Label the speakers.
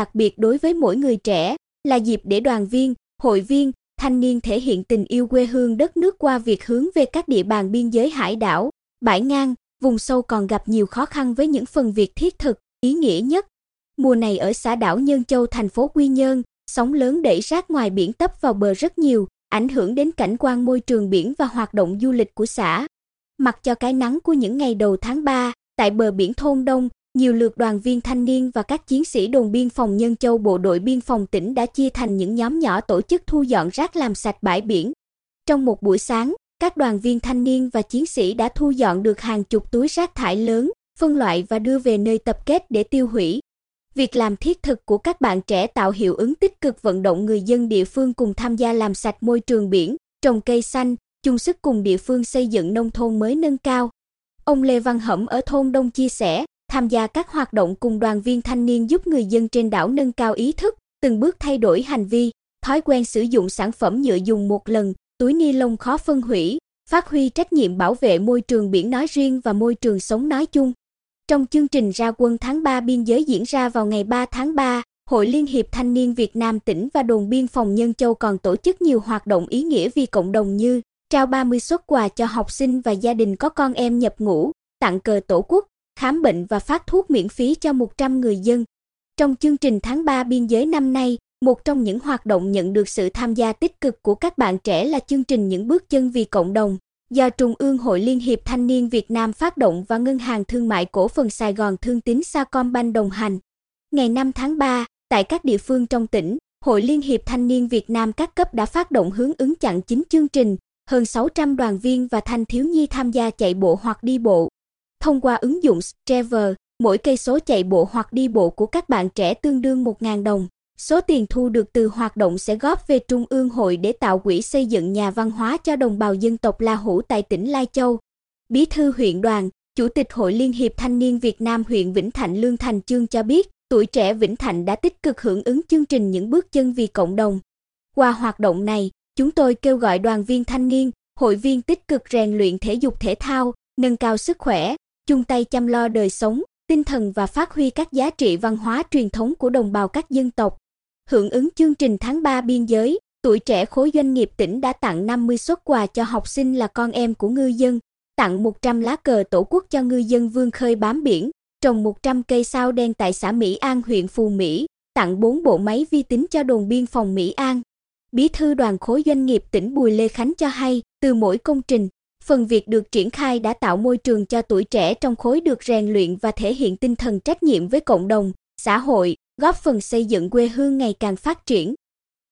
Speaker 1: đặc biệt đối với mỗi người trẻ, là dịp để đoàn viên, hội viên, thanh niên thể hiện tình yêu quê hương đất nước qua việc hướng về các địa bàn biên giới hải đảo, bãi ngang, vùng sâu còn gặp nhiều khó khăn với những phần việc thiết thực, ý nghĩa nhất. Mùa này ở xã đảo Nhân Châu thành phố Quy Nhơn, sóng lớn đẩy rác ngoài biển tấp vào bờ rất nhiều, ảnh hưởng đến cảnh quan môi trường biển và hoạt động du lịch của xã. Mặc cho cái nắng của những ngày đầu tháng 3, tại bờ biển thôn Đông, nhiều lượt đoàn viên thanh niên và các chiến sĩ đồn biên phòng Nhân Châu bộ đội biên phòng tỉnh đã chia thành những nhóm nhỏ tổ chức thu dọn rác làm sạch bãi biển. Trong một buổi sáng, các đoàn viên thanh niên và chiến sĩ đã thu dọn được hàng chục túi rác thải lớn, phân loại và đưa về nơi tập kết để tiêu hủy. Việc làm thiết thực của các bạn trẻ tạo hiệu ứng tích cực vận động người dân địa phương cùng tham gia làm sạch môi trường biển, trồng cây xanh, chung sức cùng địa phương xây dựng nông thôn mới nâng cao. Ông Lê Văn Hẩm ở thôn Đông chia sẻ, tham gia các hoạt động cùng đoàn viên thanh niên giúp người dân trên đảo nâng cao ý thức, từng bước thay đổi hành vi, thói quen sử dụng sản phẩm nhựa dùng một lần, túi ni lông khó phân hủy, phát huy trách nhiệm bảo vệ môi trường biển nói riêng và môi trường sống nói chung. Trong chương trình ra quân tháng 3 biên giới diễn ra vào ngày 3 tháng 3, Hội Liên hiệp Thanh niên Việt Nam tỉnh và đồn biên phòng Nhân Châu còn tổ chức nhiều hoạt động ý nghĩa vì cộng đồng như trao 30 suất quà cho học sinh và gia đình có con em nhập ngũ, tặng cờ tổ quốc, khám bệnh và phát thuốc miễn phí cho 100 người dân. Trong chương trình tháng 3 biên giới năm nay, một trong những hoạt động nhận được sự tham gia tích cực của các bạn trẻ là chương trình Những bước chân vì cộng đồng, do Trung ương Hội Liên hiệp Thanh niên Việt Nam phát động và Ngân hàng Thương mại Cổ phần Sài Gòn Thương tín Sacombank đồng hành. Ngày 5 tháng 3, tại các địa phương trong tỉnh, Hội Liên hiệp Thanh niên Việt Nam các cấp đã phát động hướng ứng chặn chính chương trình, hơn 600 đoàn viên và thanh thiếu nhi tham gia chạy bộ hoặc đi bộ. Thông qua ứng dụng Strava, mỗi cây số chạy bộ hoặc đi bộ của các bạn trẻ tương đương 1.000 đồng. Số tiền thu được từ hoạt động sẽ góp về Trung ương hội để tạo quỹ xây dựng nhà văn hóa cho đồng bào dân tộc La Hủ tại tỉnh Lai Châu. Bí thư huyện đoàn, Chủ tịch Hội Liên hiệp Thanh niên Việt Nam huyện Vĩnh Thạnh Lương Thành Chương cho biết, tuổi trẻ Vĩnh Thạnh đã tích cực hưởng ứng chương trình những bước chân vì cộng đồng. Qua hoạt động này, chúng tôi kêu gọi đoàn viên thanh niên, hội viên tích cực rèn luyện thể dục thể thao, nâng cao sức khỏe, chung tay chăm lo đời sống, tinh thần và phát huy các giá trị văn hóa truyền thống của đồng bào các dân tộc. Hưởng ứng chương trình tháng 3 biên giới, tuổi trẻ khối doanh nghiệp tỉnh đã tặng 50 suất quà cho học sinh là con em của ngư dân, tặng 100 lá cờ tổ quốc cho ngư dân vươn khơi bám biển, trồng 100 cây sao đen tại xã Mỹ An huyện Phù Mỹ, tặng 4 bộ máy vi tính cho đồn biên phòng Mỹ An. Bí thư đoàn khối doanh nghiệp tỉnh Bùi Lê Khánh cho hay, từ mỗi công trình, phần việc được triển khai đã tạo môi trường cho tuổi trẻ trong khối được rèn luyện và thể hiện tinh thần trách nhiệm với cộng đồng, xã hội, góp phần xây dựng quê hương ngày càng phát triển.